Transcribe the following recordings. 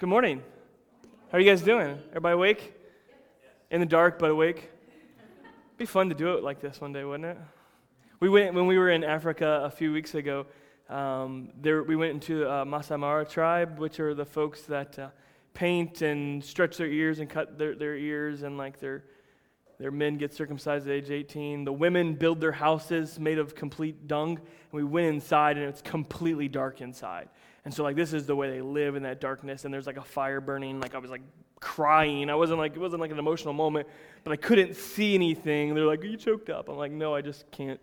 Good morning. How are you guys doing? Everybody awake? In the dark, but awake? It'd Be fun to do it like this one day, wouldn't it? We went when we were in Africa a few weeks ago. Um, there, we went into uh, Masai Mara tribe, which are the folks that uh, paint and stretch their ears and cut their, their ears, and like their their men get circumcised at age 18. The women build their houses made of complete dung, and we went inside, and it's completely dark inside. And so like this is the way they live in that darkness and there's like a fire burning like I was like crying. I wasn't like it wasn't like an emotional moment, but I couldn't see anything. They're like, "Are you choked up?" I'm like, "No, I just can't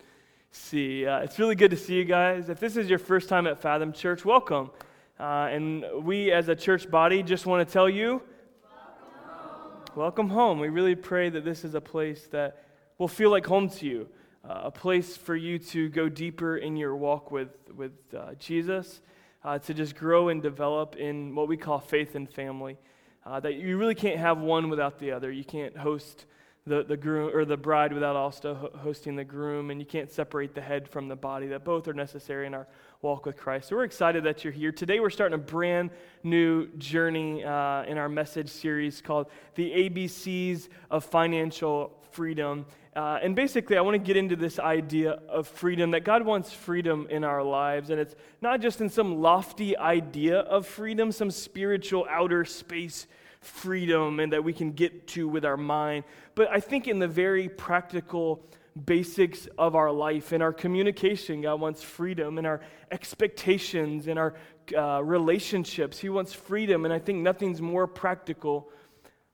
see." Uh, it's really good to see you guys. If this is your first time at Fathom Church, welcome. Uh, and we as a church body just want to tell you welcome home. welcome home. We really pray that this is a place that will feel like home to you. Uh, a place for you to go deeper in your walk with, with uh, Jesus uh, to just grow and develop in what we call faith and family. Uh, that you really can't have one without the other. You can't host the, the groom or the bride without also hosting the groom, and you can't separate the head from the body. That both are necessary in our walk with Christ. So we're excited that you're here. Today we're starting a brand new journey uh, in our message series called The ABCs of Financial Freedom. Uh, and basically, I want to get into this idea of freedom that God wants freedom in our lives. And it's not just in some lofty idea of freedom, some spiritual outer space freedom, and that we can get to with our mind, but I think in the very practical basics of our life, in our communication, God wants freedom, in our expectations, in our uh, relationships, He wants freedom. And I think nothing's more practical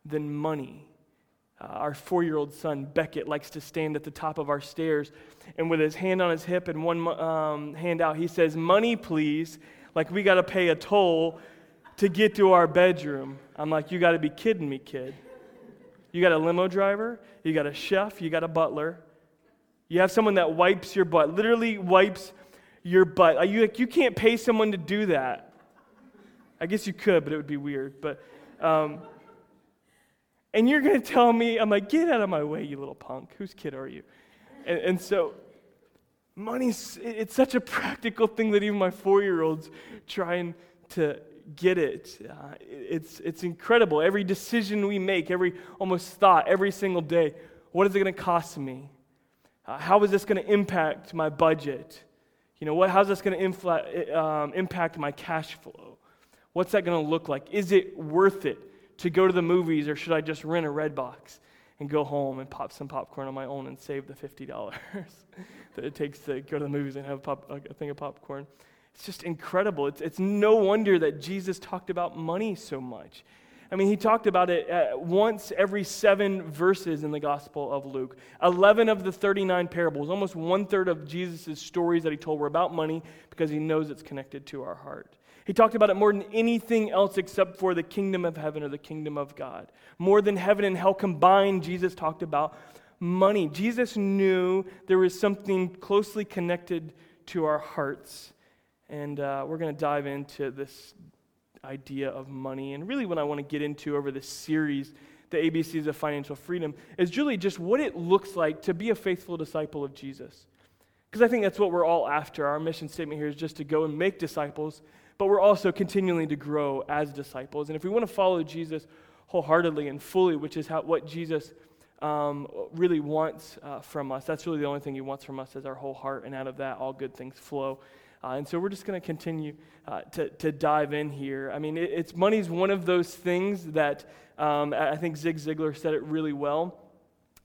than money. Uh, our four year old son, Beckett, likes to stand at the top of our stairs and with his hand on his hip and one um, hand out, he says, Money, please. Like we got to pay a toll to get to our bedroom. I'm like, You got to be kidding me, kid. You got a limo driver, you got a chef, you got a butler. You have someone that wipes your butt, literally wipes your butt. You, like, you can't pay someone to do that. I guess you could, but it would be weird. But um, and you're going to tell me, I'm like, get out of my way, you little punk. Whose kid are you? And, and so, money's, it's such a practical thing that even my four year olds trying to get it. Uh, it's, it's incredible. Every decision we make, every almost thought, every single day, what is it going to cost me? Uh, how is this going to impact my budget? You know, what, how's this going to um, impact my cash flow? What's that going to look like? Is it worth it? To go to the movies or should I just rent a Redbox and go home and pop some popcorn on my own and save the $50 that it takes to go to the movies and have a, pop, a thing of popcorn? It's just incredible. It's, it's no wonder that Jesus talked about money so much. I mean, he talked about it uh, once every seven verses in the Gospel of Luke. 11 of the 39 parables, almost one third of Jesus' stories that he told were about money because he knows it's connected to our heart. He talked about it more than anything else except for the kingdom of heaven or the kingdom of God. More than heaven and hell combined, Jesus talked about money. Jesus knew there was something closely connected to our hearts. And uh, we're going to dive into this idea of money. And really, what I want to get into over this series, the ABCs of Financial Freedom, is really just what it looks like to be a faithful disciple of Jesus. Because I think that's what we're all after. Our mission statement here is just to go and make disciples but we're also continuing to grow as disciples. And if we want to follow Jesus wholeheartedly and fully, which is how, what Jesus um, really wants uh, from us, that's really the only thing he wants from us is our whole heart, and out of that, all good things flow. Uh, and so we're just going to continue uh, to, to dive in here. I mean, it, it's money's one of those things that um, I think Zig Ziglar said it really well.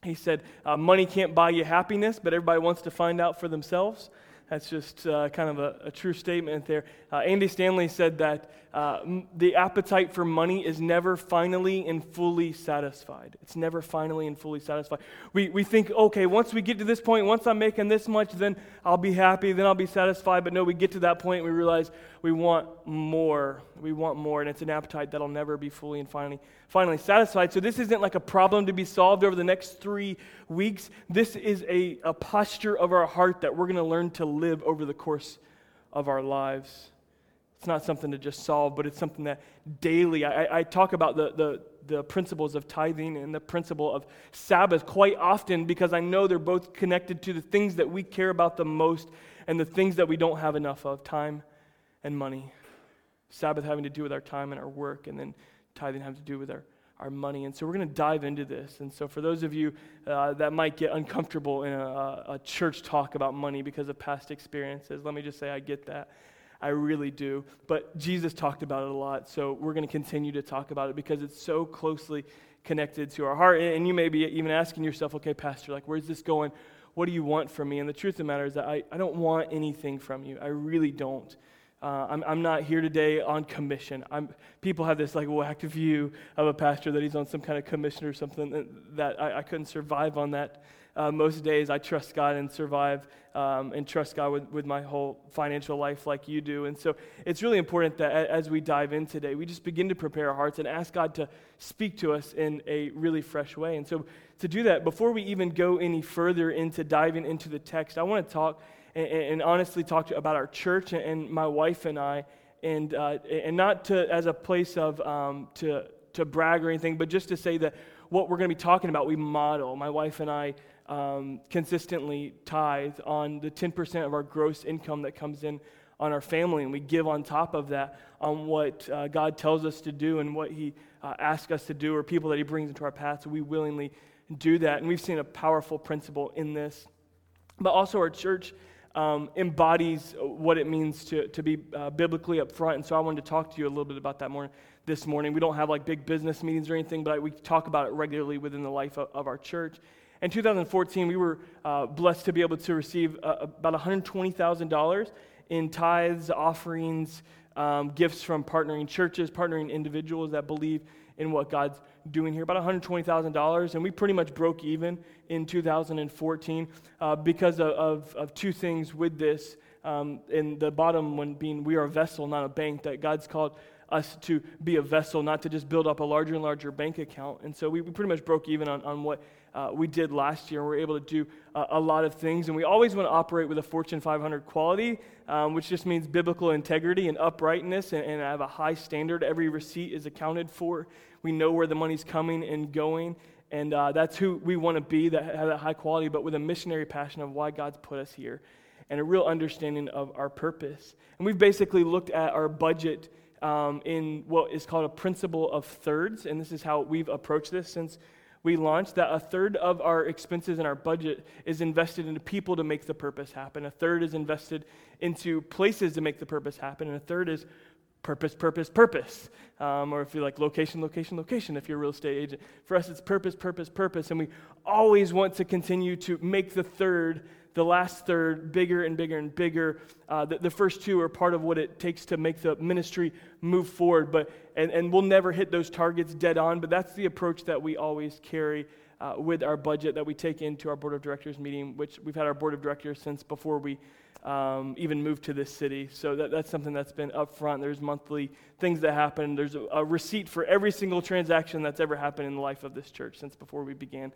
He said, uh, Money can't buy you happiness, but everybody wants to find out for themselves. That's just uh, kind of a, a, true statement there. Uh, Andy Stanley said that uh, m- the appetite for money is never finally and fully satisfied. It's never finally and fully satisfied. We, we think, okay, once we get to this point, once I'm making this much, then I'll be happy, then I'll be satisfied. But no, we get to that point, we realize we want more. We want more, and it's an appetite that'll never be fully and finally, finally satisfied. So this isn't like a problem to be solved over the next three weeks. This is a, a posture of our heart that we're going to learn to live over the course of our lives. It's not something to just solve, but it's something that daily, I, I talk about the, the, the principles of tithing and the principle of Sabbath quite often because I know they're both connected to the things that we care about the most and the things that we don't have enough of time and money. Sabbath having to do with our time and our work, and then tithing having to do with our, our money. And so we're going to dive into this. And so for those of you uh, that might get uncomfortable in a, a church talk about money because of past experiences, let me just say I get that. I really do. But Jesus talked about it a lot, so we're going to continue to talk about it because it's so closely connected to our heart. And you may be even asking yourself, okay, Pastor, like, where's this going? What do you want from me? And the truth of the matter is that I, I don't want anything from you. I really don't. Uh, I'm, I'm not here today on commission. I'm, people have this like whacked view of a pastor that he's on some kind of commission or something that, that I, I couldn't survive on that uh, most days I trust God and survive um, and trust God with, with my whole financial life like you do. And so it's really important that as we dive in today, we just begin to prepare our hearts and ask God to speak to us in a really fresh way. And so to do that, before we even go any further into diving into the text, I want to talk and, and honestly talk about our church and my wife and I. And, uh, and not to, as a place of um, to, to brag or anything, but just to say that what we're going to be talking about, we model. My wife and I um, consistently tithe on the 10% of our gross income that comes in on our family, and we give on top of that on what uh, God tells us to do and what He uh, asks us to do, or people that He brings into our path. So we willingly do that, and we've seen a powerful principle in this. But also, our church um, embodies what it means to, to be uh, biblically upfront, and so I wanted to talk to you a little bit about that more this morning. We don't have like big business meetings or anything, but we talk about it regularly within the life of, of our church. In 2014, we were uh, blessed to be able to receive uh, about $120,000 in tithes, offerings, um, gifts from partnering churches, partnering individuals that believe in what God's doing here. About $120,000. And we pretty much broke even in 2014 uh, because of, of, of, two things with this. Um, and the bottom one being we are a vessel, not a bank, that God's called us to be a vessel, not to just build up a larger and larger bank account. And so we, we pretty much broke even on, on what uh, we did last year. We are able to do uh, a lot of things. And we always want to operate with a Fortune 500 quality, um, which just means biblical integrity and uprightness and, and have a high standard. Every receipt is accounted for. We know where the money's coming and going. And uh, that's who we want to be, that have that high quality, but with a missionary passion of why God's put us here and a real understanding of our purpose. And we've basically looked at our budget um, in what is called a principle of thirds. And this is how we've approached this since we launched that a third of our expenses in our budget is invested into people to make the purpose happen. A third is invested into places to make the purpose happen. And a third is purpose, purpose, purpose. Um, or if you like location, location, location, if you're a real estate agent. For us, it's purpose, purpose, purpose. And we always want to continue to make the third the last third bigger and bigger and bigger. Uh, the, the, first two are part of what it takes to make the ministry move forward, but, and, and we'll never hit those targets dead on, but that's the approach that we always carry uh, with our budget that we take into our board of directors meeting, which we've had our board of directors since before we um, even moved to this city. So that, that's something that's been up front. There's monthly things that happen. There's a, a receipt for every single transaction that's ever happened in the life of this church since before we began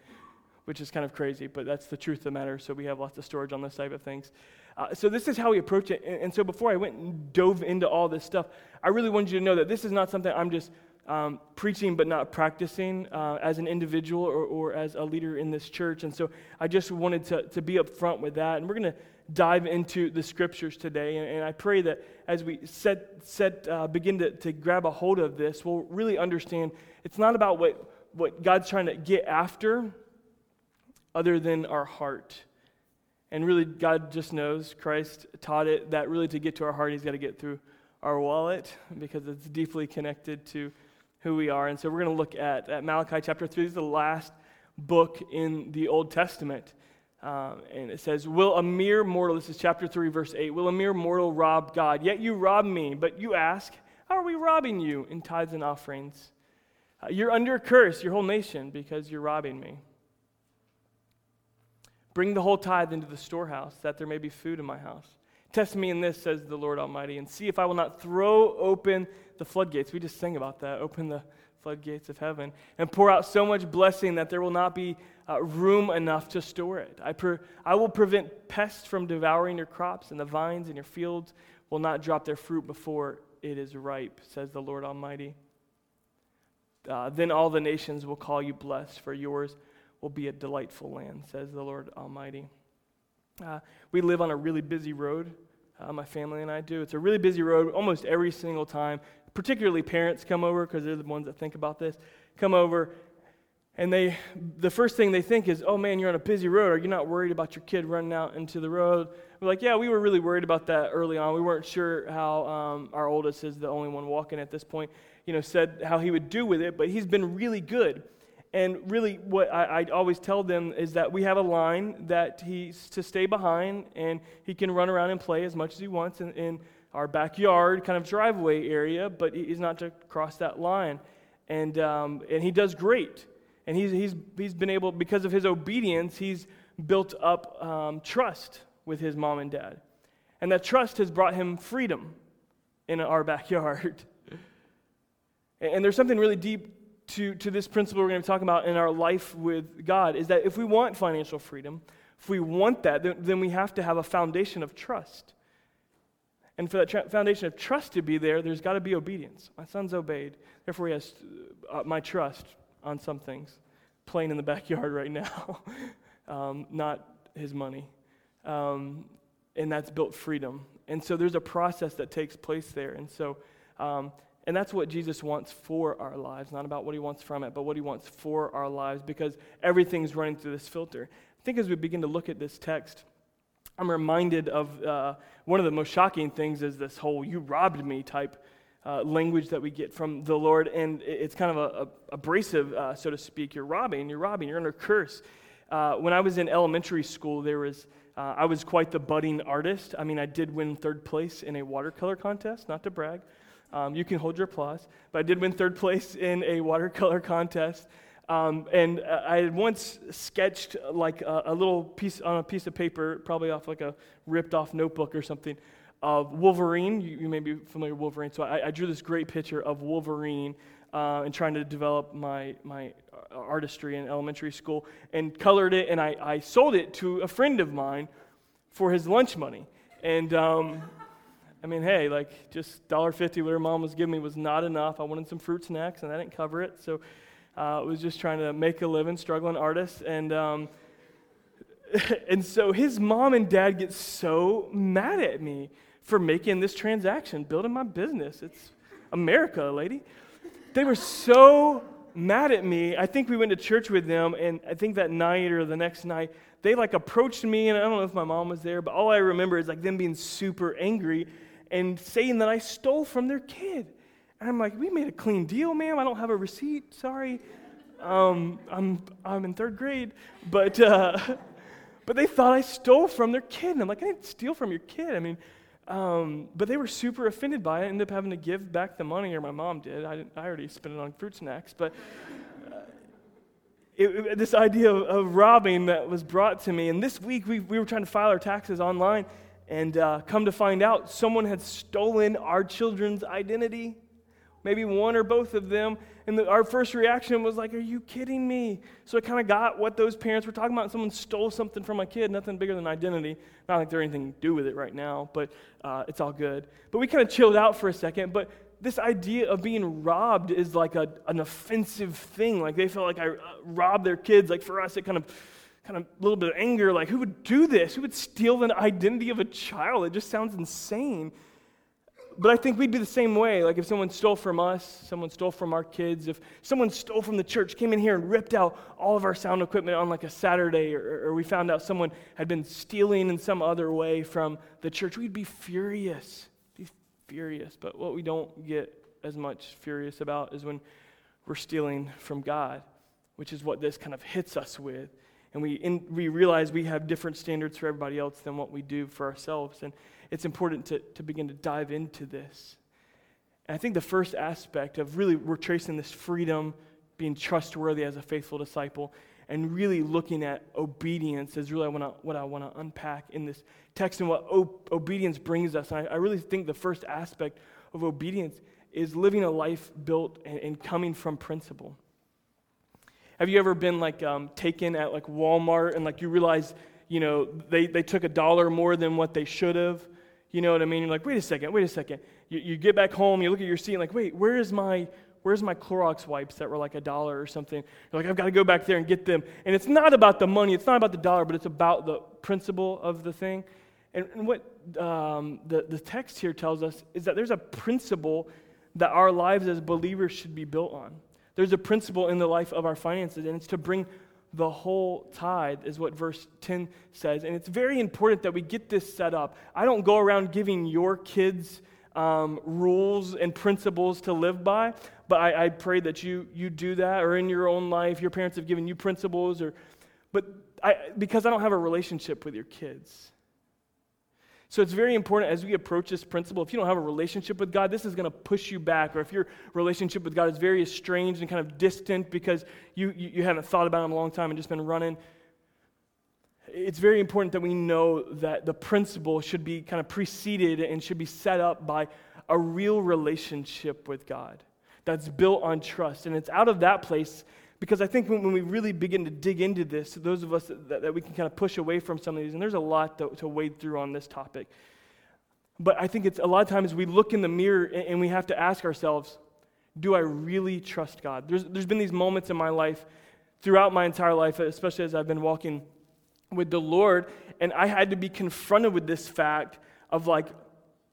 which is kind of crazy, but that's the truth of the matter. So we have lots of storage on this type of things. Uh, so this is how we approach it. And, and, so before I went and dove into all this stuff, I really wanted you to know that this is not something I'm just um, preaching but not practicing uh, as an individual or, or, as a leader in this church. And so I just wanted to, to be upfront with that. And we're going to dive into the scriptures today. And, and, I pray that as we set, set, uh, begin to, to grab a hold of this, we'll really understand it's not about what, what God's trying to get after other than our heart. And really, God just knows, Christ taught it, that really to get to our heart, He's got to get through our wallet because it's deeply connected to who we are. And so we're going to look at, at Malachi chapter 3. This is the last book in the Old Testament. Um, and it says, Will a mere mortal, this is chapter 3, verse 8, will a mere mortal rob God? Yet you rob me. But you ask, How are we robbing you in tithes and offerings? Uh, you're under a curse, your whole nation, because you're robbing me. Bring the whole tithe into the storehouse, that there may be food in my house. Test me in this, says the Lord Almighty, and see if I will not throw open the floodgates. We just sang about that. Open the floodgates of heaven and pour out so much blessing that there will not be uh, room enough to store it. I, per, I will prevent pests from devouring your crops, and the vines in your fields will not drop their fruit before it is ripe, says the Lord Almighty. Uh, then all the nations will call you blessed, for yours will be a delightful land, says the Lord Almighty. Uh, we live on a really busy road Uh, my family and I do. It's a really busy road almost every single time. Particularly parents come over because they're the ones that think about this. Come over, and they, the first thing they think is, "Oh man, you're on a busy road. Are you not worried about your kid running out into the road?" We're like, "Yeah, we were really worried about that early on. We weren't sure how um, our oldest is the only one walking at this point. You know, said how he would do with it, but he's been really good." And really, what I, I, always tell them is that we have a line that he's to stay behind, and he can run around and play as much as he wants in, in our backyard kind of driveway area, but he's not to cross that line. And, um, and he does great. And he's, he's, he's been able, because of his obedience, he's built up um, trust with his mom and dad. And that trust has brought him freedom in our backyard. and there's something really deep to, to this principle we're going to be talking about in our life with God is that if we want financial freedom, if we want that, then, then we have to have a foundation of trust. And for that tra- foundation of trust to be there, there's got to be obedience. My son's obeyed. Therefore, he has uh, my trust on some things. Playing in the backyard right now, um, not his money. Um, and that's built freedom. And so there's a process that takes place there. And so um, and that's what Jesus wants for our lives, not about what he wants from it, but what he wants for our lives, because everything's running through this filter. I think as we begin to look at this text, I'm reminded of uh, one of the most shocking things is this whole you robbed me type uh, language that we get from the Lord. And it's kind of a, a abrasive, uh, so to speak. You're robbing, you're robbing, you're under curse. Uh, when I was in elementary school, there was, uh, I was quite the budding artist. I mean, I did win third place in a watercolor contest, not to brag. Um, you can hold your applause. But I did win third place in a watercolor contest. Um, and uh, I had once sketched like a, a, little piece on a piece of paper, probably off like a ripped off notebook or something, of Wolverine. You, you may be familiar with Wolverine. So I, I drew this great picture of Wolverine uh, and trying to develop my, my artistry in elementary school and colored it. And I, I sold it to a friend of mine for his lunch money. And um, I mean, hey, like just $1.50 whatever mom was giving me was not enough. I wanted some fruit snacks, and I didn't cover it. So uh, I was just trying to make a living, struggling artist. And, um, and so his mom and dad get so mad at me for making this transaction, building my business. It's America, lady. They were so mad at me. I think we went to church with them, and I think that night or the next night, they like approached me, and I don't know if my mom was there, but all I remember is like them being super angry and saying that I stole from their kid. And I'm like, we made a clean deal, ma'am. I don't have a receipt. Sorry. Um, I'm, I'm in third grade. But, uh, but they thought I stole from their kid. And I'm like, I didn't steal from your kid. I mean, um, but they were super offended by it. Ended up having to give back the money, or my mom did. I, I already spent it on fruit snacks. But uh, it, it, this idea of, of, robbing that was brought to me. And this week we, we were trying to file our taxes online. And uh, come to find out, someone had stolen our children's identity, maybe one or both of them. And the, our first reaction was like, Are you kidding me? So I kind of got what those parents were talking about. Someone stole something from my kid, nothing bigger than identity. Not like there's anything to do with it right now, but uh, it's all good. But we kind of chilled out for a second. But this idea of being robbed is like a, an offensive thing. Like they felt like I uh, robbed their kids. Like for us, it kind of kind of a little bit of anger like, who would do this? Who would steal the identity of a child? It just sounds insane. But I think we'd be the same way. Like if someone stole from us, someone stole from our kids, if someone stole from the church, came in here and ripped out all of our sound equipment on like a Saturday, or, or we found out someone had been stealing in some other way from the church, we'd be furious. Be furious. But what we don't get as much furious about is when we're stealing from God, which is what this kind of hits us with and we, in, we realize we have different standards for everybody else than what we do for ourselves. And it's important to, to begin to dive into this. And I think the first aspect of really we're tracing this freedom, being trustworthy as a faithful disciple, and really looking at obedience is really what I want to unpack in this text and what obedience brings us. And I, I, really think the first aspect of obedience is living a life built and, and coming from principle. Have you ever been like um, taken at like Walmart and like you realize, you know, they, they took a dollar more than what they should have? You know what I mean? You're like, wait a second, wait a second. You, you get back home, you look at your seat, like, wait, where is my where's my Clorox wipes that were like a dollar or something? You're like, I've got to go back there and get them. And it's not about the money, it's not about the dollar, but it's about the principle of the thing. And, and what um, the, the text here tells us is that there's a principle that our lives as believers should be built on. There's a principle in the life of our finances, and it's to bring the whole tithe, is what verse 10 says. And it's very important that we get this set up. I don't go around giving your kids um, rules and principles to live by, but I, I pray that you, you do that, or in your own life, your parents have given you principles, or, but I, because I don't have a relationship with your kids. So it's very important as we approach this principle. If you don't have a relationship with God, this is going to push you back. Or if your relationship with God is very estranged and kind of distant because you, you, you haven't thought about Him a long time and just been running, it's very important that we know that the principle should be kind of preceded and should be set up by a real relationship with God that's built on trust. And it's out of that place because I think when, when, we really begin to dig into this, those of us that, that, we can kind of push away from some of these, and there's a lot to, to wade through on this topic. But I think it's a lot of times we look in the mirror and, and we have to ask ourselves, do I really trust God? There's, there's been these moments in my life, throughout my entire life, especially as I've been walking with the Lord, and I had to be confronted with this fact of like,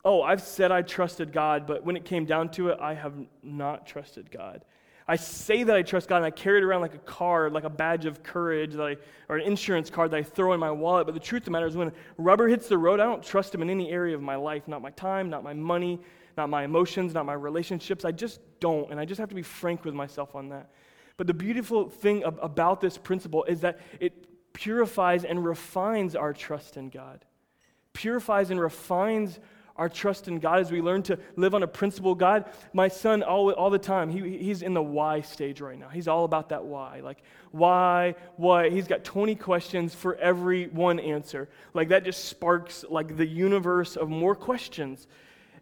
oh, I've said I trusted God, but when it came down to it, I have not trusted God. I say that I trust God and I carry it around like a card, like a badge of courage, I, or an insurance card that I throw in my wallet. But the truth of the matter is, when rubber hits the road, I don't trust Him in any area of my life not my time, not my money, not my emotions, not my relationships. I just don't. And I just have to be frank with myself on that. But the beautiful thing about this principle is that it purifies and refines our trust in God, purifies and refines our trust in God as we learn to live on a principle. God, my son, all, all the time, he, he's in the why stage right now. He's all about that why. Like, why, what? He's got 20 questions for every one answer. Like, that just sparks, like, the universe of more questions.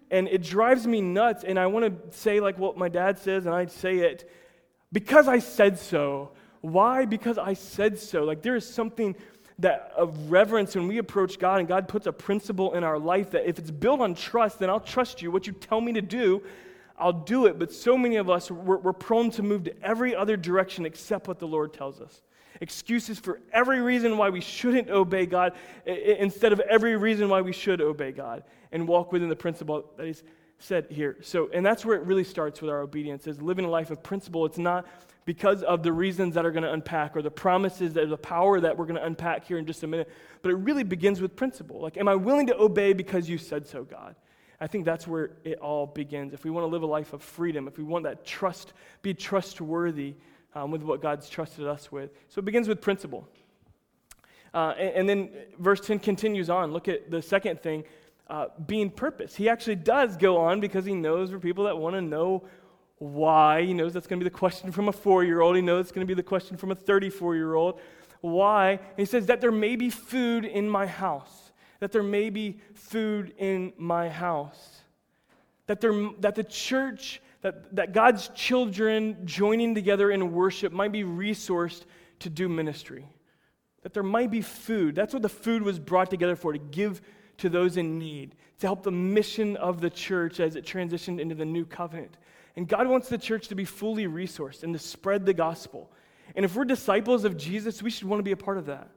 And it drives me nuts. And I want to say, like, what my dad says, and I say it because I said so. Why? Because I said so. Like, there is something that of reverence when we approach God and God puts a principle in our life that if it's built on trust, then I'll trust you. What you tell me to do, I'll do it. But so many of us, we're, we're prone to move to every other direction except what the Lord tells us. Excuses for every reason why we shouldn't obey God instead of every reason why we should obey God and walk within the principle that He's said here. So, and that's where it really starts with our obedience is living a life of principle. It's not because of the reasons that are going to unpack or the promises that the power that we're going to unpack here in just a minute. But it really begins with principle. Like, am I willing to obey because you said so, God? I think that's where it all begins. If we want to live a life of freedom, if we want that trust, be trustworthy um, with what God's trusted us with. So it begins with principle. Uh, and, and, then verse 10 continues on. Look at the second thing uh, being purpose. He actually does go on because he knows for people that want to know why? He knows that's going to be the question from a four year old. He knows it's going to be the question from a 34 year old. Why? And he says, That there may be food in my house. That there may be food in my house. That, there, that the church, that, that God's children joining together in worship might be resourced to do ministry. That there might be food. That's what the food was brought together for, to give to those in need, to help the mission of the church as it transitioned into the new covenant. And God wants the church to be fully resourced and to spread the gospel. And if we're disciples of Jesus, we should want to be a part of that.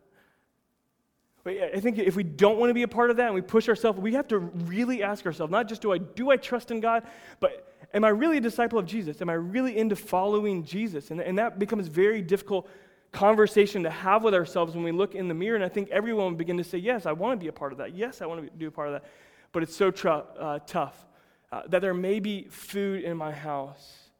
But I think if we don't want to be a part of that and we push ourselves, we have to really ask ourselves, not just do I do I trust in God, but am I really a disciple of Jesus? Am I really into following Jesus? And, and that becomes very difficult conversation to have with ourselves when we look in the mirror. And I think everyone will begin to say, Yes, I want to be a part of that. Yes, I want to be a part of that. But it's so tr- uh, tough uh, that there may be food in my house.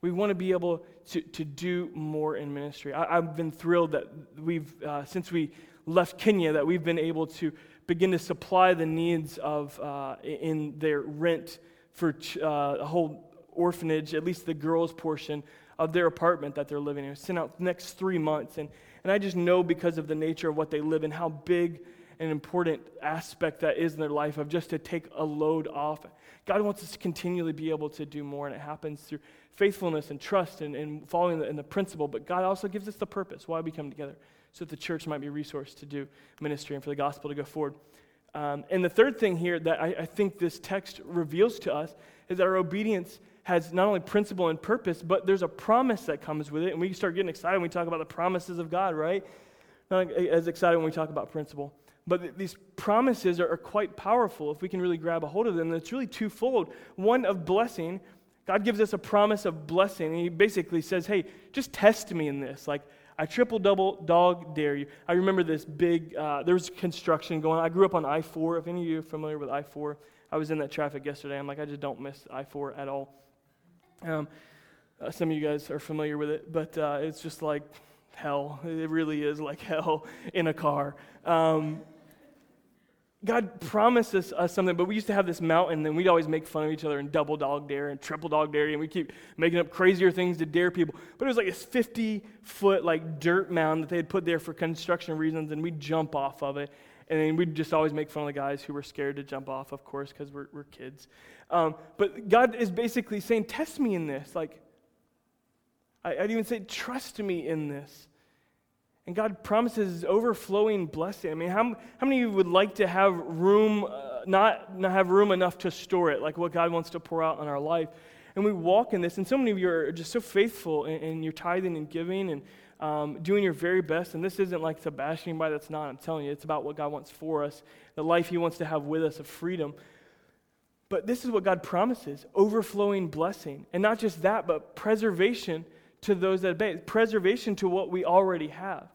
We want to be able to, to do more in ministry. I, have been thrilled that we've, uh, since we left Kenya, that we've been able to begin to supply the needs of uh, in their rent for ch- uh, a whole orphanage, at least the girls' portion of their apartment that they're living in. Sent out the next three months. And, and I just know because of the nature of what they live in, how big an important aspect that is in their life of just to take a load off. God wants us to continually be able to do more, and it happens through faithfulness and trust and, and following the, in the principle. But God also gives us the purpose why we come together, so that the church might be resourced to do ministry and for the gospel to go forward. Um, and the third thing here that I, I think this text reveals to us is that our obedience has not only principle and purpose, but there's a promise that comes with it. And we start getting excited when we talk about the promises of God, right? Not as excited when we talk about principle. But th- these promises are, are quite powerful if we can really grab a hold of them. And it's really twofold one of blessing. God gives us a promise of blessing. And He basically says, hey, just test me in this. Like, I triple double dog dare you. I remember this big, uh, there was construction going on. I grew up on I 4. If any of you are familiar with I 4, I was in that traffic yesterday. I'm like, I just don't miss I 4 at all. Um, uh, some of you guys are familiar with it, but uh, it's just like hell. It really is like hell in a car. Um, God promises us something, but we used to have this mountain, and we'd always make fun of each other and double dog dare and triple dog dare, and we keep making up crazier things to dare people. But it was like this 50 foot like dirt mound that they had put there for construction reasons, and we'd jump off of it. And then we'd just always make fun of the guys who were scared to jump off, of course, because we're, we're kids. Um, but God is basically saying, Test me in this. Like, I, I'd even say, Trust me in this. And God promises overflowing blessing. I mean, how, how many of you would like to have room, uh, not, not have room enough to store it, like what God wants to pour out on our life? And we walk in this, and so many of you are just so faithful in, in your tithing and giving and um, doing your very best. And this isn't like to bash anybody that's not. I'm telling you, it's about what God wants for us, the life He wants to have with us of freedom. But this is what God promises overflowing blessing. And not just that, but preservation to those that obey, preservation to what we already have.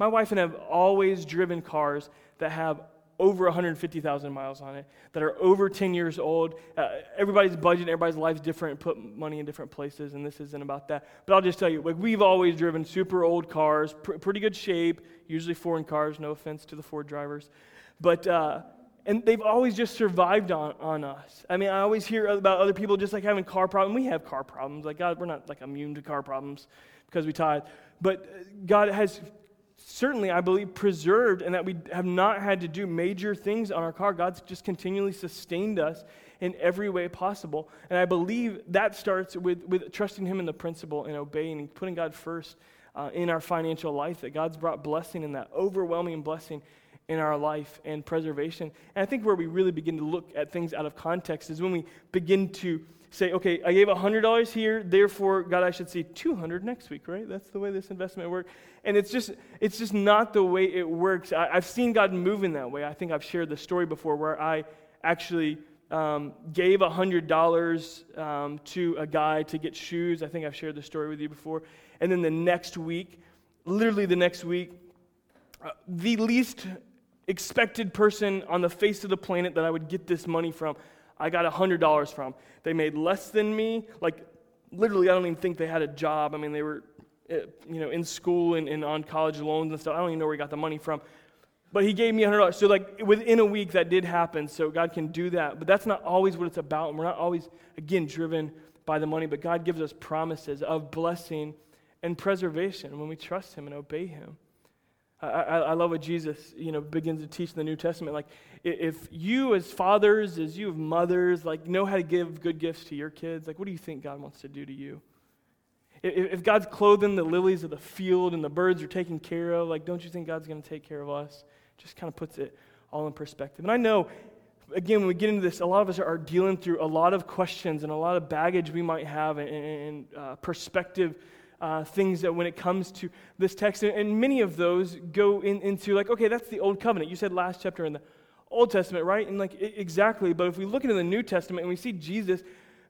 My wife and I have always driven cars that have over 150,000 miles on it, that are over 10 years old. Uh, everybody's budget, everybody's life's different, put money in different places, and this isn't about that. But I'll just tell you, like, we've always driven super old cars, pr- pretty good shape, usually foreign cars, no offense to the Ford drivers. But, uh, and they've always just survived on, on us. I mean, I always hear about other people just like having car problems. We have car problems. Like, God, we're not like immune to car problems because we tithe. But uh, God has certainly, I believe, preserved and that we have not had to do major things on our car. God's just continually sustained us in every way possible. And I believe that starts with, with trusting Him in the principle and obeying and putting God first uh, in our financial life, that God's brought blessing in that overwhelming blessing in our life and preservation. And I think where we really begin to look at things out of context is when we begin to say, okay, I gave $100 here, therefore, God, I should see 200 next week, right? That's the way this investment works. And it's just, it's just not the way it works. I, have seen God move in that way. I think I've shared the story before where I actually um, gave $100 um, to a guy to get shoes. I think I've shared the story with you before. And then the next week, literally the next week, uh, the least expected person on the face of the planet that I would get this money from, I got $100 from. They made less than me. Like, literally, I don't even think they had a job. I mean, they were, eh, you know, in school and, and on college loans and stuff. I don't even know where he got the money from. But he gave me $100. So, like, within a week, that did happen. So, God can do that. But that's not always what it's about. And we're not always, again, driven by the money. But God gives us promises of blessing and preservation when we trust Him and obey Him. I, I, love what Jesus, you know, begins to teach in the New Testament. Like, if you as fathers, as you as mothers, like, know how to give good gifts to your kids, like, what do you think God wants to do to you? If, if God's clothing the lilies of the field and the birds are taken care of, like, don't you think God's going to take care of us? Just kind of puts it all in perspective. And I know, again, when we get into this, a lot of us are dealing through a lot of questions and a lot of baggage we might have and, and uh, perspective uh, things that when it comes to this text, and many of those go in, into like, okay, that's the old covenant. You said last chapter in the Old Testament, right? And like, exactly. But if we look into the New Testament and we see Jesus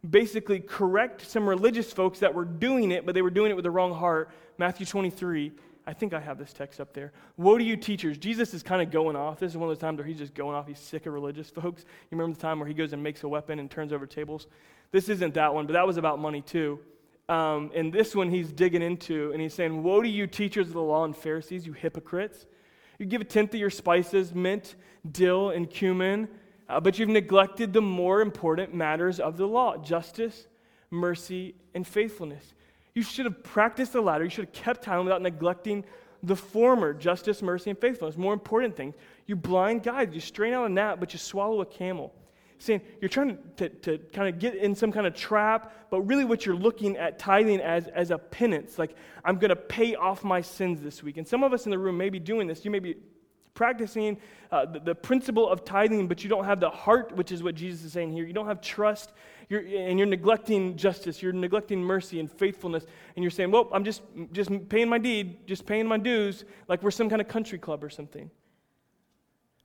basically correct some religious folks that were doing it, but they were doing it with the wrong heart, Matthew 23. I think I have this text up there. Woe to you, teachers. Jesus is kind of going off. This is one of those times where he's just going off. He's sick of religious folks. You remember the time where he goes and makes a weapon and turns over tables? This isn't that one, but that was about money too. Um, and this one he's digging into, and he's saying, Woe to you, teachers of the law and Pharisees, you hypocrites! You give a tenth of your spices, mint, dill, and cumin, uh, but you've neglected the more important matters of the law justice, mercy, and faithfulness. You should have practiced the latter. You should have kept time without neglecting the former justice, mercy, and faithfulness. More important things. You blind guides. You strain out a gnat, but you swallow a camel saying you're trying to, to kind of get in some kind of trap, but really what you're looking at tithing as, as a penance. Like, I'm going to pay off my sins this week. And some of us in the room may be doing this. You may be practicing uh, the, the, principle of tithing, but you don't have the heart, which is what Jesus is saying here. You don't have trust, you're, and you're neglecting justice, you're neglecting mercy and faithfulness, and you're saying, well, I'm just, just paying my deed, just paying my dues, like we're some kind of country club or something.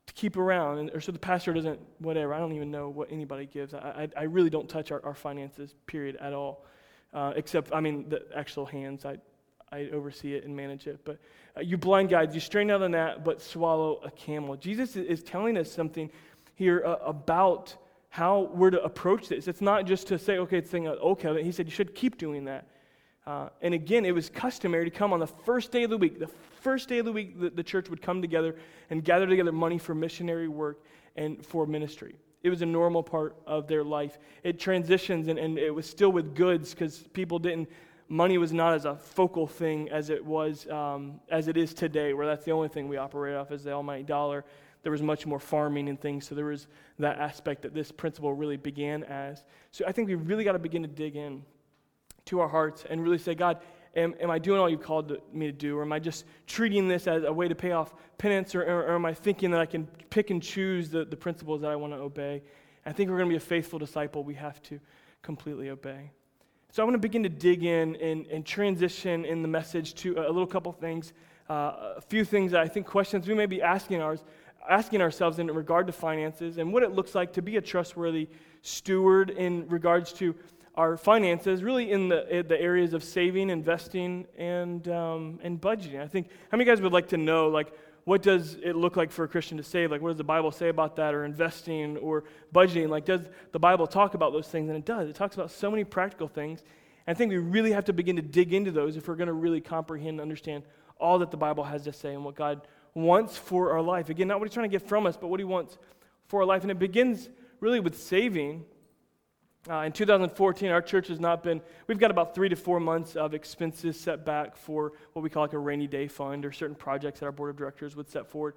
To keep around, or so the pastor doesn't, whatever. I don't even know what anybody gives. I, I, I really don't touch our, our finances, period, at all. Uh, except, I mean, the actual hands. I, I oversee it and manage it. But uh, you blind guides, you strain out a gnat, but swallow a camel. Jesus is telling us something here uh, about how we're to approach this. It's not just to say, okay, it's saying, okay. He said you should keep doing that. Uh, and again, it was customary to come on the first day of the week. The first day of the week, the, the church would come together and gather together money for missionary work and for ministry. It was a normal part of their life. It transitions, and, and it was still with goods because people didn't, money was not as a focal thing as it was, um, as it is today, where that's the only thing we operate off is the almighty dollar. There was much more farming and things, so there was that aspect that this principle really began as. So I think we really got to begin to dig in to our hearts and really say, God, am, am I doing all you've called me to do? Or am I just treating this as a way to pay off penance? Or, or, or am I thinking that I can pick and choose the, the principles that I want to obey? I think we're going to be a faithful disciple. We have to completely obey. So I want to begin to dig in and, and transition in the message to a little couple things, uh, a few things that I think questions we may be asking ours, asking ourselves in regard to finances and what it looks like to be a trustworthy steward in regards to our finances, really in the, in the areas of saving, investing, and, um, and budgeting. I think, how many guys would like to know, like, what does it look like for a Christian to save? Like, what does the Bible say about that, or investing, or budgeting? Like, does the Bible talk about those things? And it does. It talks about so many practical things. And I think we really have to begin to dig into those if we're going to really comprehend and understand all that the Bible has to say and what God wants for our life. Again, not what He's trying to get from us, but what He wants for our life. And it begins really with saving uh, in 2014, our church has not been, we've got about three to four months of expenses set back for what we call like a rainy day fund or certain projects that our board of directors would set forward.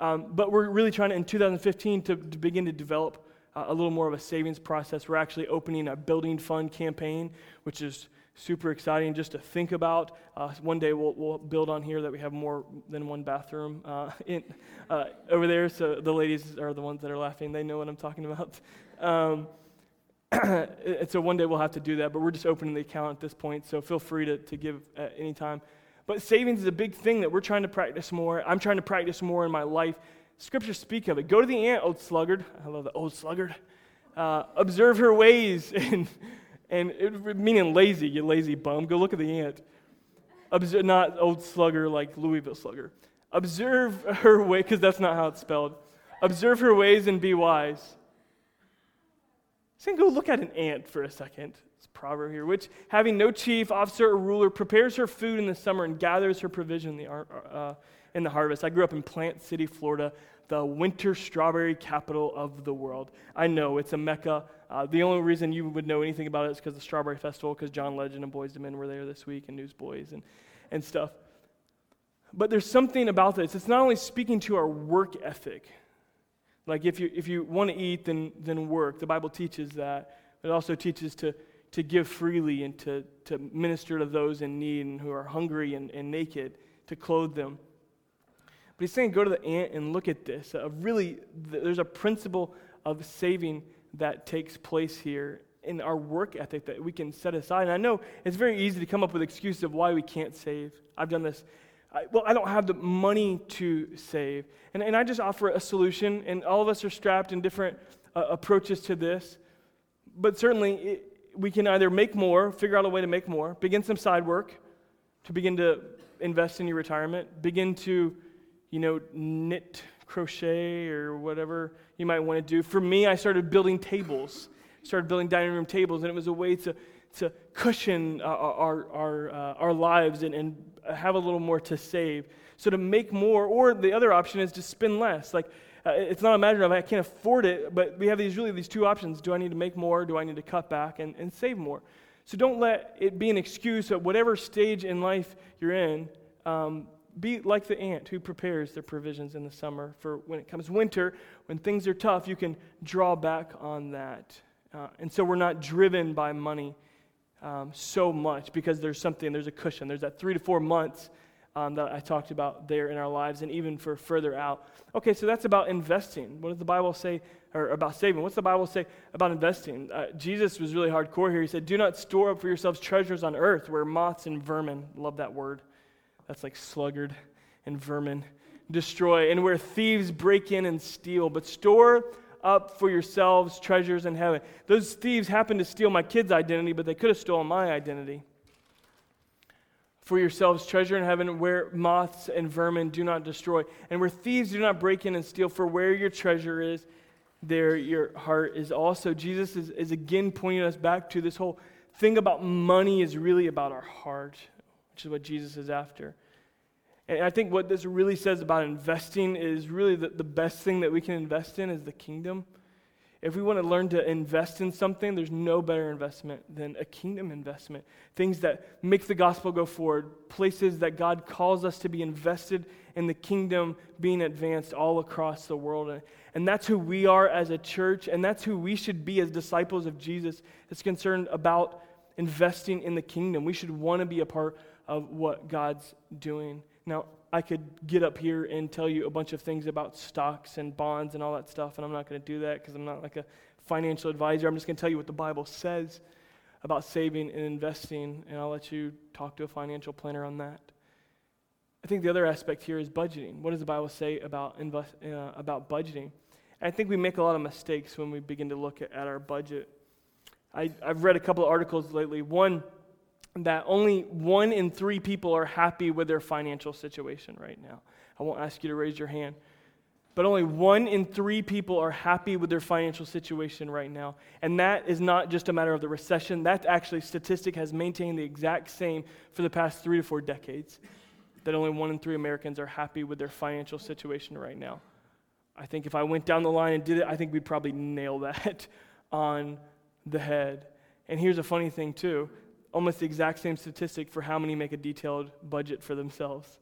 Um, but we're really trying to, in 2015 to, to begin to develop uh, a little more of a savings process. We're actually opening a building fund campaign, which is super exciting just to think about. Uh, one day we'll, we'll, build on here that we have more than one bathroom uh, in, uh, over there. So the ladies are the ones that are laughing. They know what I'm talking about. Um, and so one day we'll have to do that, but we're just opening the account at this point, so feel free to, to give at any time. But savings is a big thing that we're trying to practice more. I'm trying to practice more in my life. Scriptures speak of it. Go to the ant, old sluggard. I love the old sluggard. Uh, observe her ways, and, and it, meaning lazy, you lazy bum. Go look at the ant. Observe, not old slugger like Louisville slugger. Observe her way, because that's not how it's spelled. Observe her ways and be wise. Gonna go look at an ant for a second. It's a proverb here, which having no chief, officer, or ruler, prepares her food in the summer and gathers her provision in the, uh, in the harvest. I grew up in Plant City, Florida, the winter strawberry capital of the world. I know it's a mecca. Uh, the only reason you would know anything about it is because the Strawberry Festival, because John Legend and Boyz II Men were there this week, and Newsboys and, and stuff. But there's something about this. It's not only speaking to our work ethic, like if you, if you want to eat, then, then work. The Bible teaches that. It also teaches to, to give freely and to, to minister to those in need and who are hungry and, and naked, to clothe them. But he's saying go to the ant and look at this. Uh, really, there's a principle of saving that takes place here in our work ethic that we can set aside. And I know it's very easy to come up with excuses of why we can't save. I've done this I, well, I don't have the money to save. And, and I just offer a solution, and all of us are strapped in different uh, approaches to this. But certainly, it, we can either make more, figure out a way to make more, begin some side work to begin to invest in your retirement, begin to, you know, knit, crochet, or whatever you might want to do. For me, I started building tables, started building dining room tables, and it was a way to to cushion uh, our, our, uh, our lives and, and have a little more to save. So to make more, or the other option is to spend less. Like, uh, it's not a matter of I can't afford it, but we have these really these two options. Do I need to make more? Do I need to cut back and, and save more? So don't let it be an excuse at whatever stage in life you're in. Um, be like the ant who prepares their provisions in the summer for when it comes winter, when things are tough, you can draw back on that. Uh, and so we're not driven by money um, so much because there's something, there's a cushion. There's that three to four months um, that I talked about there in our lives and even for further out. Okay, so that's about investing. What does the Bible say, or about saving? What's the Bible say about investing? Uh, Jesus was really hardcore here. He said, Do not store up for yourselves treasures on earth where moths and vermin, love that word. That's like sluggard and vermin destroy, and where thieves break in and steal. But store up for yourselves treasures in heaven. Those thieves happened to steal my kid's identity, but they could have stolen my identity. For yourselves treasure in heaven where moths and vermin do not destroy, and where thieves do not break in and steal. For where your treasure is, there your heart is also. Jesus is, is again pointing us back to this whole thing about money is really about our heart, which is what Jesus is after. And I think what this really says about investing is really the, the best thing that we can invest in is the kingdom. If we want to learn to invest in something, there's no better investment than a kingdom investment. Things that make the gospel go forward, places that God calls us to be invested in the kingdom being advanced all across the world. And and that's who we are as a church, and that's who we should be as disciples of Jesus It's concerned about investing in the kingdom. We should want to be a part of what God's doing. Now, I could get up here and tell you a bunch of things about stocks and bonds and all that stuff, and I'm not going to do that because I'm not like a financial advisor. I'm just going to tell you what the Bible says about saving and investing, and I'll let you talk to a financial planner on that. I think the other aspect here is budgeting. What does the Bible say about, invest, uh, about budgeting? I think we make a lot of mistakes when we begin to look at, at our budget. I, I've read a couple of articles lately. One, that only one in three people are happy with their financial situation right now. I won't ask you to raise your hand. But only one in three people are happy with their financial situation right now. And that is not just a matter of the recession. That actually, statistic has maintained the exact same for the past three to four decades. That only one in three Americans are happy with their financial situation right now. I think if I went down the line and did it, I think we'd probably nail that on the head. And here's a funny thing, too almost the exact same statistic for how many make a detailed budget for themselves.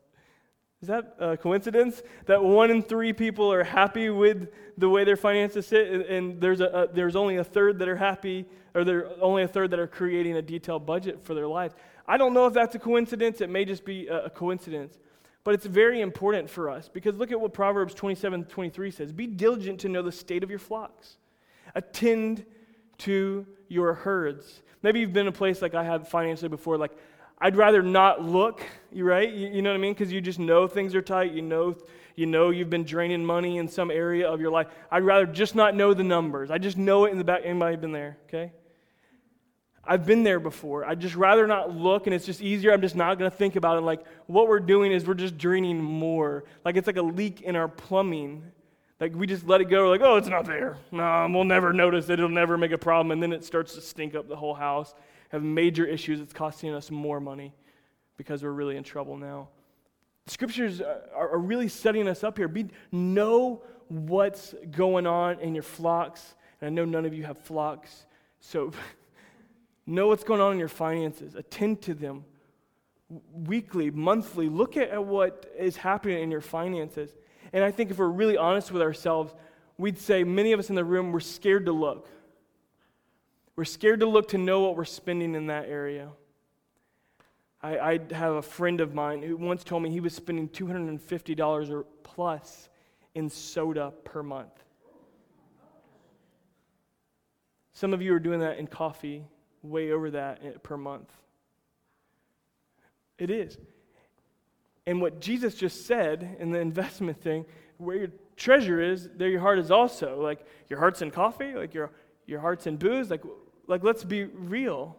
Is that a coincidence? That one in three people are happy with the way their finances sit, and there's, a, a, there's only a third that are happy, or there's only a third that are creating a detailed budget for their lives. I don't know if that's a coincidence. It may just be a, a coincidence. But it's very important for us because look at what Proverbs 27 23 says Be diligent to know the state of your flocks, attend to your herds. Maybe you've been in a place like I have financially before, like I'd rather not look, you right? You, you know what I mean? Because you just know things are tight. You know, you know you've been draining money in some area of your life. I'd rather just not know the numbers. I just know it in the back. Anybody been there? Okay. I've been there before. I'd just rather not look, and it's just easier. I'm just not going to think about it. Like, what we're doing is we're just draining more. Like, it's like a leak in our plumbing. Like we just let it go, like, oh, it's not there. No, we'll never notice it. It'll never make a problem. And then it starts to stink up the whole house, have major issues. It's costing us more money because we're really in trouble now. The scriptures are, are really setting us up here. Be, know what's going on in your flocks. And I know none of you have flocks, so know what's going on in your finances. Attend to them weekly, monthly. Look at, at what is happening in your finances. And I think if we're really honest with ourselves, we'd say many of us in the room, we're scared to look. We're scared to look to know what we're spending in that area. I, I have a friend of mine who once told me he was spending $250 or plus in soda per month. Some of you are doing that in coffee, way over that eh, per month. It is. And what Jesus just said in the investment thing, where your treasure is, there your heart is also. Like your heart's in coffee, like your, your heart's in booze. Like, like let's be real.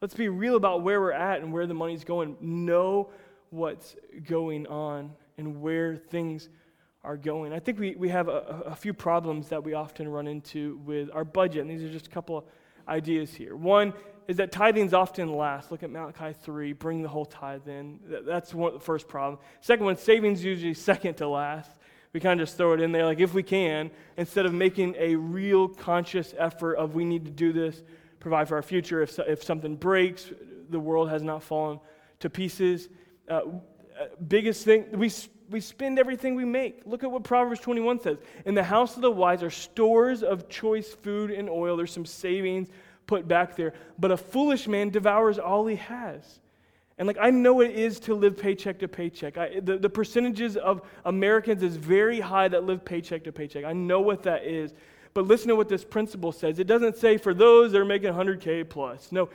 Let's be real about where we're at and where the money's going. Know what's going on and where things are going. I think we, we have a, a few problems that we often run into with our budget, and these are just a couple of ideas here. One is that tithing's often last. Look at Malachi 3, bring the whole tithe in. That's one, the first problem. Second one, savings usually second to last. We kind of just throw it in there, like if we can, instead of making a real conscious effort of we need to do this, provide for our future. If, if something breaks, the world has not fallen to pieces. Uh, uh biggest thing, we, we spend everything we make. Look at what Proverbs 21 says. In the house of the wise are stores of choice food and oil. There's some savings put back there. But a foolish man devours all he has. And like I know it is to live paycheck to paycheck. I, the, the percentages of Americans is very high that live paycheck to paycheck. I know what that is. But listen to what this principle says. It doesn't say for those that are making 100K plus. No,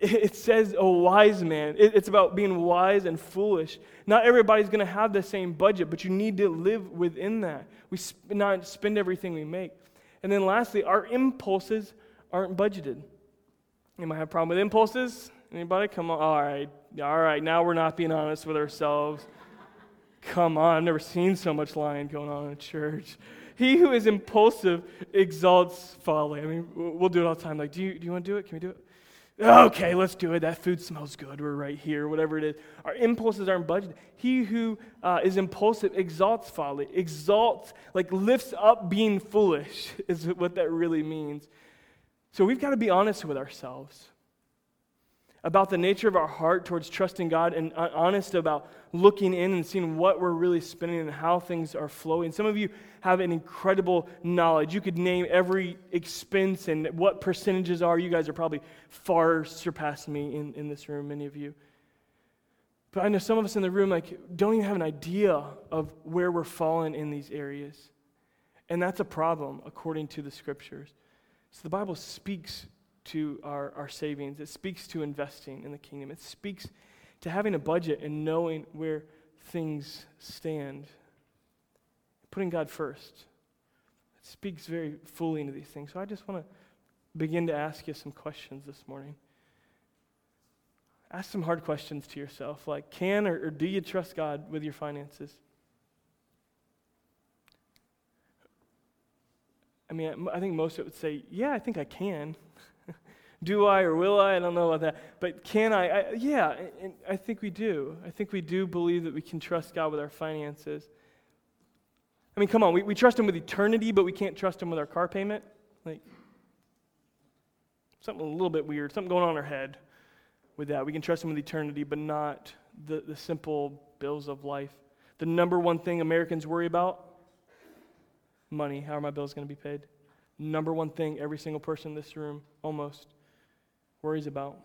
it says a wise man. It's about being wise and foolish. Not everybody's going to have the same budget, but you need to live within that. We sp- not spend everything we make. And then lastly, our impulses aren't budgeted. You might have a problem with impulses. Anybody? Come on. All right. All right. Now we're not being honest with ourselves. Come on. I've never seen so much lying going on in a church. He who is impulsive exalts folly. I mean, we'll do it all the time. Like, do you, do you want to do it? Can we do it? Okay, let's do it. That food smells good. We're right here, whatever it is. Our impulses aren't budgeted. He who uh, is impulsive exalts folly, exalts, like lifts up being foolish, is what that really means. So we've got to be honest with ourselves about the nature of our heart towards trusting God and uh, honest about looking in and seeing what we're really spending and how things are flowing. Some of you have an incredible knowledge. You could name every expense and what percentages are. You guys are probably far surpassing me in, in this room, many of you. But I know some of us in the room like don't even have an idea of where we're falling in these areas. And that's a problem according to the scriptures. So the Bible speaks to our, our savings, it speaks to investing in the kingdom, it speaks to having a budget and knowing where things stand. Putting God first. It speaks very fully into these things. So I just want to begin to ask you some questions this morning. Ask some hard questions to yourself, like can or, or do you trust God with your finances? I mean, I think most of it would say, yeah, I think I can. do I or will I? I don't know about that. But can I? I yeah, I think we do. I think we do believe that we can trust God with our finances. I mean, come on, we, we trust Him with eternity, but we can't trust Him with our car payment? Like, something a little bit weird, something going on in our head with that. We can trust Him with eternity, but not the, the simple bills of life. The number one thing Americans worry about money. How are my bills going to be paid? Number one thing every single person in this room almost worries about.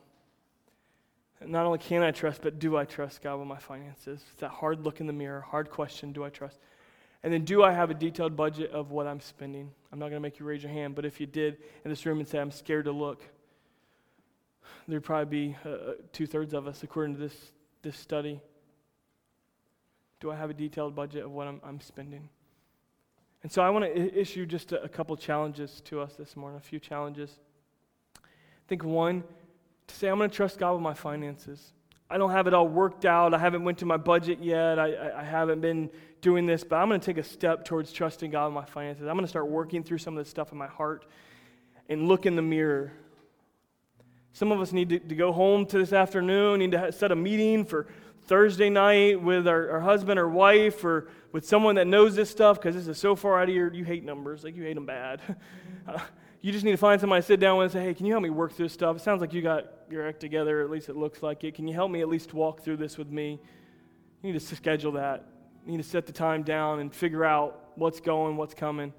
Not only can I trust, but do I trust God with my finances? It's that hard look in the mirror, hard question do I trust? And then, do I have a detailed budget of what I'm spending? I'm not going to make you raise your hand, but if you did in this room and say, I'm scared to look, there'd probably be uh, uh two thirds of us, according to this, this study. Do I have a detailed budget of what I'm, I'm spending? And so I want to issue just a, a couple challenges to us this morning, a few challenges. I think one, to say I'm going to trust God with my finances. I don't have it all worked out. I haven't went to my budget yet. I, I, I haven't been doing this, but I'm going to take a step towards trusting God with my finances. I'm going to start working through some of this stuff in my heart and look in the mirror. Some of us need to, to go home to this afternoon, need to set a meeting for Thursday night with our, our husband or wife or with someone that knows this stuff because this is so far out of your, you hate numbers, like you hate them bad. uh, you just need to find somebody to sit down with and say, hey, can you help me work through this stuff? It sounds like you got your act together, at least it looks like it. Can you help me at least walk through this with me? You need to schedule that. You need to set the time down and figure out what's going, what's coming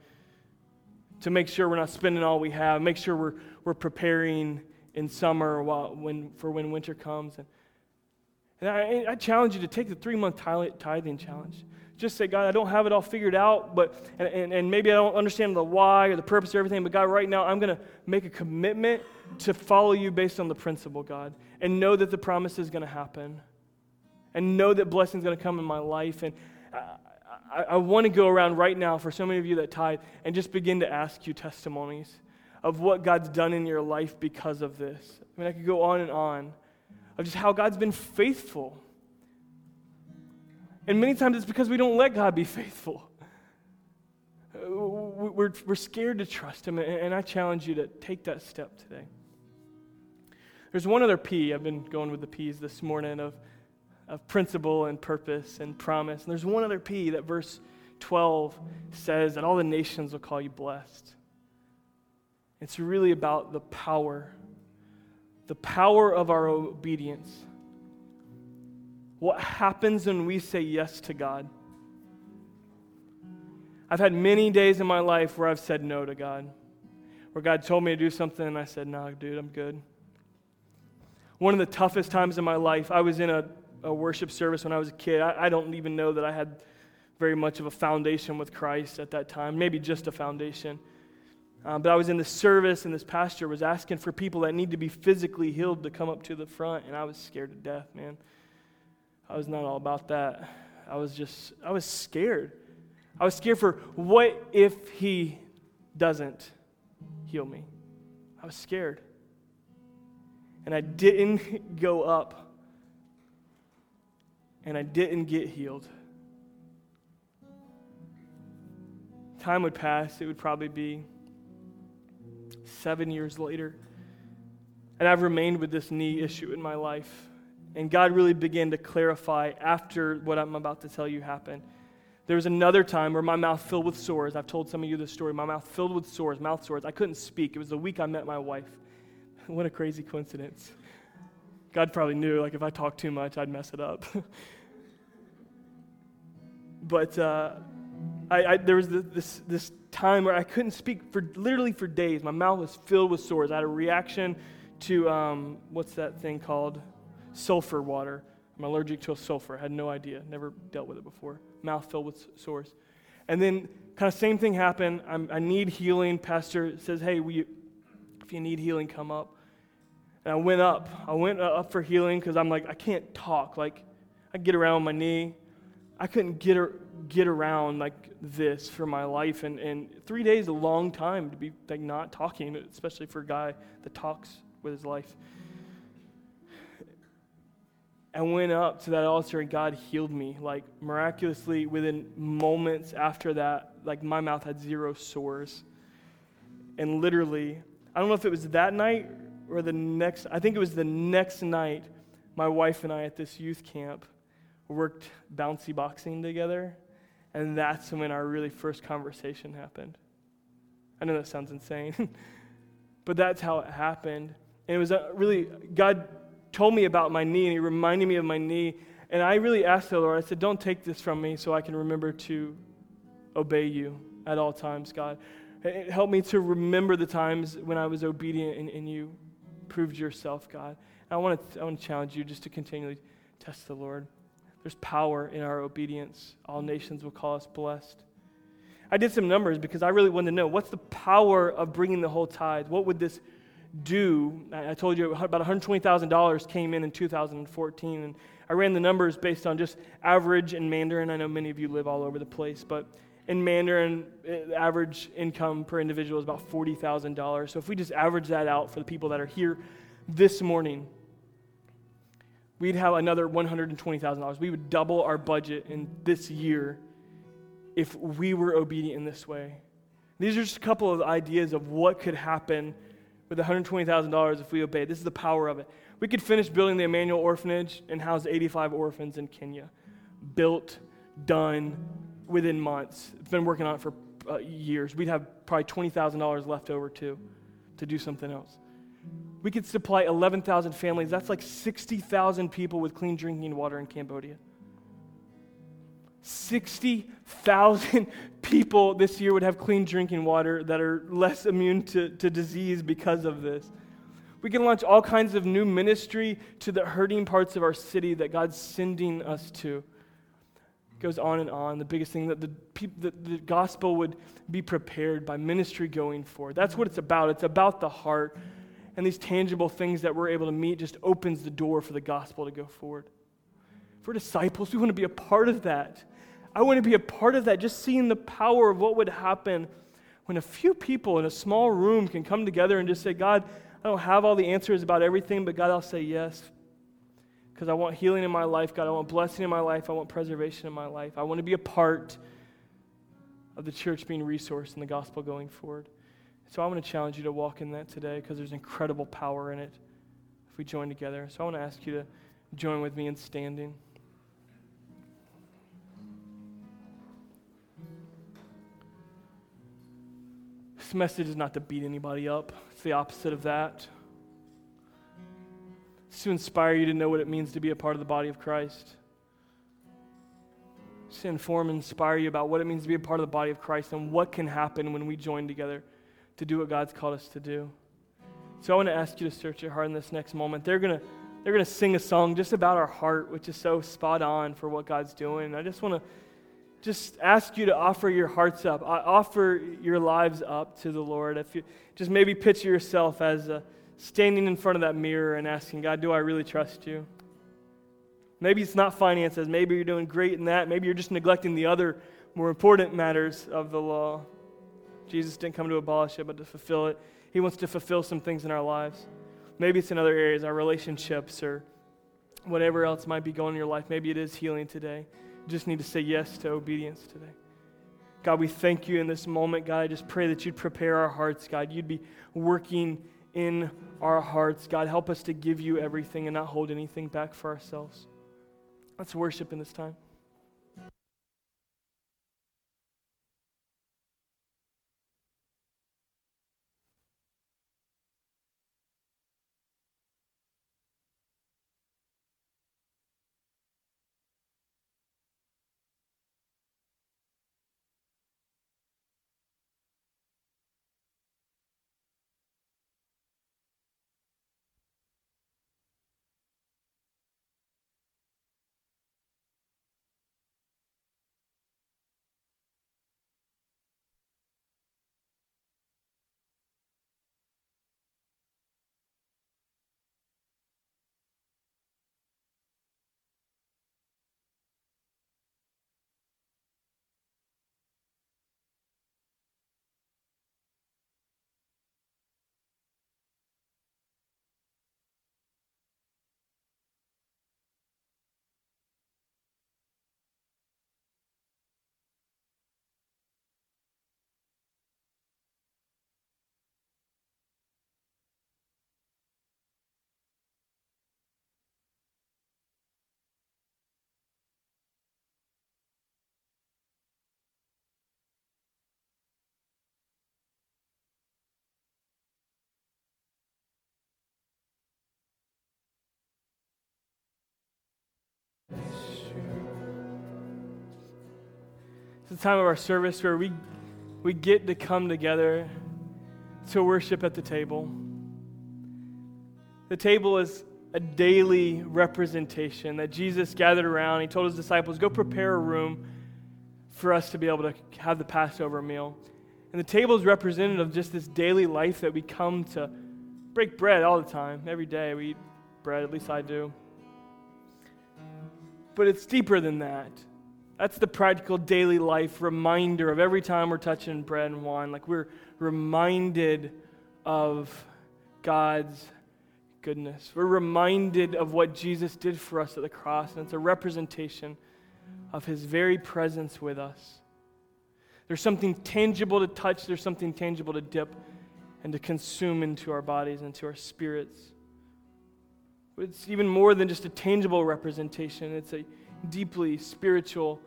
to make sure we're not spending all we have, make sure we're, we're preparing in summer while, when, for when winter comes. And, and I, I, challenge you to take the three month tithing challenge. Just say, God, I don't have it all figured out, but and, and, and maybe I don't understand the why or the purpose of everything, but God, right now I'm going to make a commitment to follow you based on the principle, God, and know that the promise is going to happen, and know that blessing is going to come in my life. And I, I, I want to go around right now for so many of you that tithe and just begin to ask you testimonies of what God's done in your life because of this. I mean, I could go on and on of just how God's been faithful. And many times it's because we don't let God be faithful. We're, we're scared to trust Him, and I challenge you to take that step today. There's one other P. I've been going with the P's this morning of, of principle and purpose and promise. And there's one other P that verse 12 says that all the nations will call you blessed. It's really about the power the power of our obedience. What happens when we say yes to God? I've had many days in my life where I've said no to God, where God told me to do something and I said, no, dude, I'm good. One of the toughest times in my life, I was in a, a worship service when I was a kid. I, I don't even know that I had very much of a foundation with Christ at that time, maybe just a foundation. Uh, but I was in the service, and this pastor was asking for people that need to be physically healed to come up to the front, and I was scared to death, man. I was not all about that. I was just, I was scared. I was scared for what if he doesn't heal me? I was scared. And I didn't go up, and I didn't get healed. Time would pass, it would probably be seven years later. And I've remained with this knee issue in my life. And God really began to clarify after what I'm about to tell you happened. There was another time where my mouth filled with sores. I've told some of you this story. My mouth filled with sores, mouth sores. I couldn't speak. It was the week I met my wife. what a crazy coincidence. God probably knew, like, if I talked too much, I'd mess it up. but uh, I, I, there was this, this time where I couldn't speak for literally for days. My mouth was filled with sores. I had a reaction to um, what's that thing called? Sulfur water. I'm allergic to sulfur. I had no idea. Never dealt with it before. Mouth filled with sores. And then, kind of same thing happened. I'm, i need healing. Pastor says, "Hey, you, if you need healing, come up." And I went up. I went up for healing because I'm like, I can't talk. Like, I get around on my knee. I couldn't get her, get around like this for my life. And, and three days a long time to be like not talking, especially for a guy that talks with his life. I went up to that altar and God healed me. Like miraculously, within moments after that, like my mouth had zero sores. And literally, I don't know if it was that night or the next, I think it was the next night, my wife and I at this youth camp worked bouncy boxing together. And that's when our really first conversation happened. I know that sounds insane, but that's how it happened. And it was really, God told me about my knee and He reminded me of my knee. And I really asked the Lord, I said, Don't take this from me so I can remember to obey you at all times, God. Help me to remember the times when I was obedient and, and you proved yourself, God. And I want to I want to challenge you just to continually test the Lord. There's power in our obedience. All nations will call us blessed. I did some numbers because I really wanted to know what's the power of bringing the whole tithe? What would this do? I told you about $120,000 came in in 2014, and I ran the numbers based on just average in Mandarin. I know many of you live all over the place, but in Mandarin, eh, average income per individual is about $40,000. So if we just average that out for the people that are here this morning, we'd have another $120,000. We would double our budget in this year if we were obedient in this way. These are just a couple of ideas of what could happen with $120,000 if we obeyed. This is the power of it. We could finish building the Emmanuel Orphanage and house 85 orphans in Kenya. Built, done within months. It's been working on it for uh, years. We'd have probably $20,000 left over too to do something else. We could supply 11,000 families. That's like 60,000 people with clean drinking water in Cambodia. 60,000 people this year would have clean drinking water that are less immune to, to disease because of this. We can launch all kinds of new ministry to the hurting parts of our city that God's sending us to. It goes on and on. The biggest thing that the, the, the gospel would be prepared by ministry going forward. That's what it's about. It's about the heart and these tangible things that we're able to meet just opens the door for the gospel to go forward. For disciples, we want to be a part of that. I want to be a part of that, just seeing the power of what would happen when a few people in a small room can come together and just say, God, I don't have all the answers about everything, but God, I'll say yes. Because I want healing in my life, God. I want blessing in my life. I want preservation in my life. I want to be a part of the church being resourced and the gospel going forward. So I want to challenge you to walk in that today because there's incredible power in it if we join together. So I want to ask you to join with me in standing. This message is not to beat anybody up, it's the opposite of that. It's to inspire you to know what it means to be a part of the body of Christ. It's to inform and inspire you about what it means to be a part of the body of Christ and what can happen when we join together to do what God's called us to do. So I want to ask you to search your heart in this next moment. They're going to they're going to sing a song just about our heart, which is so spot on for what God's doing. I just want to just ask you to offer your hearts up, offer your lives up to the Lord. If you just maybe picture yourself as uh, standing in front of that mirror and asking, God, do I really trust you? Maybe it's not finances. Maybe you're doing great in that. Maybe you're just neglecting the other more important matters of the law. Jesus didn't come to abolish it, but to fulfill it. He wants to fulfill some things in our lives. Maybe it's in other areas, our relationships or whatever else might be going in your life. Maybe it is healing today. You just need to say yes to obedience today. God, we thank you in this moment, God. I just pray that you'd prepare our hearts, God. You'd be working in our hearts. God, help us to give you everything and not hold anything back for ourselves. Let's worship in this time. It's the time of our service where we, we get to come together to worship at the table. The table is a daily representation that Jesus gathered around. He told his disciples, Go prepare a room for us to be able to have the Passover meal. And the table is representative of just this daily life that we come to break bread all the time. Every day we eat bread, at least I do. But it's deeper than that. That's the practical daily life reminder of every time we're touching bread and wine. Like we're reminded of God's goodness. We're reminded of what Jesus did for us at the cross, and it's a representation of his very presence with us. There's something tangible to touch, there's something tangible to dip and to consume into our bodies, into our spirits. But it's even more than just a tangible representation, it's a deeply spiritual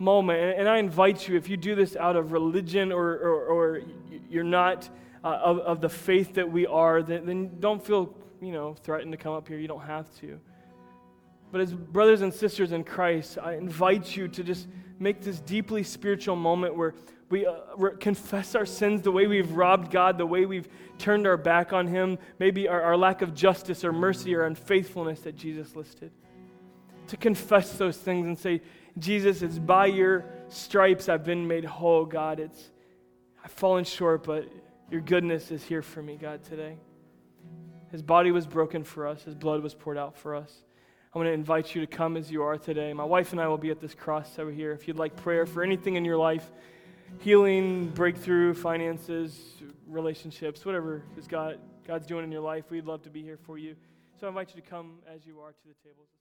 moment. And I invite you, if you do this out of religion or, or, or you're not uh, of, of, the faith that we are, then, then don't feel you know, threatened to come up here. You don't have to. But as brothers and sisters in Christ, I invite you to just make this deeply spiritual moment where we uh, confess our sins, the way we've robbed God, the way we've turned our back on Him, maybe our, our lack of justice or mercy or unfaithfulness that Jesus listed. To confess those things and say, Jesus, it's by your stripes I've been made whole, God. It's I've fallen short, but your goodness is here for me, God, today. His body was broken for us, his blood was poured out for us. I want to invite you to come as you are today. My wife and I will be at this cross over here. If you'd like prayer for anything in your life, healing, breakthrough, finances, relationships, whatever is God, God's doing in your life, we'd love to be here for you. So I invite you to come as you are to the tables.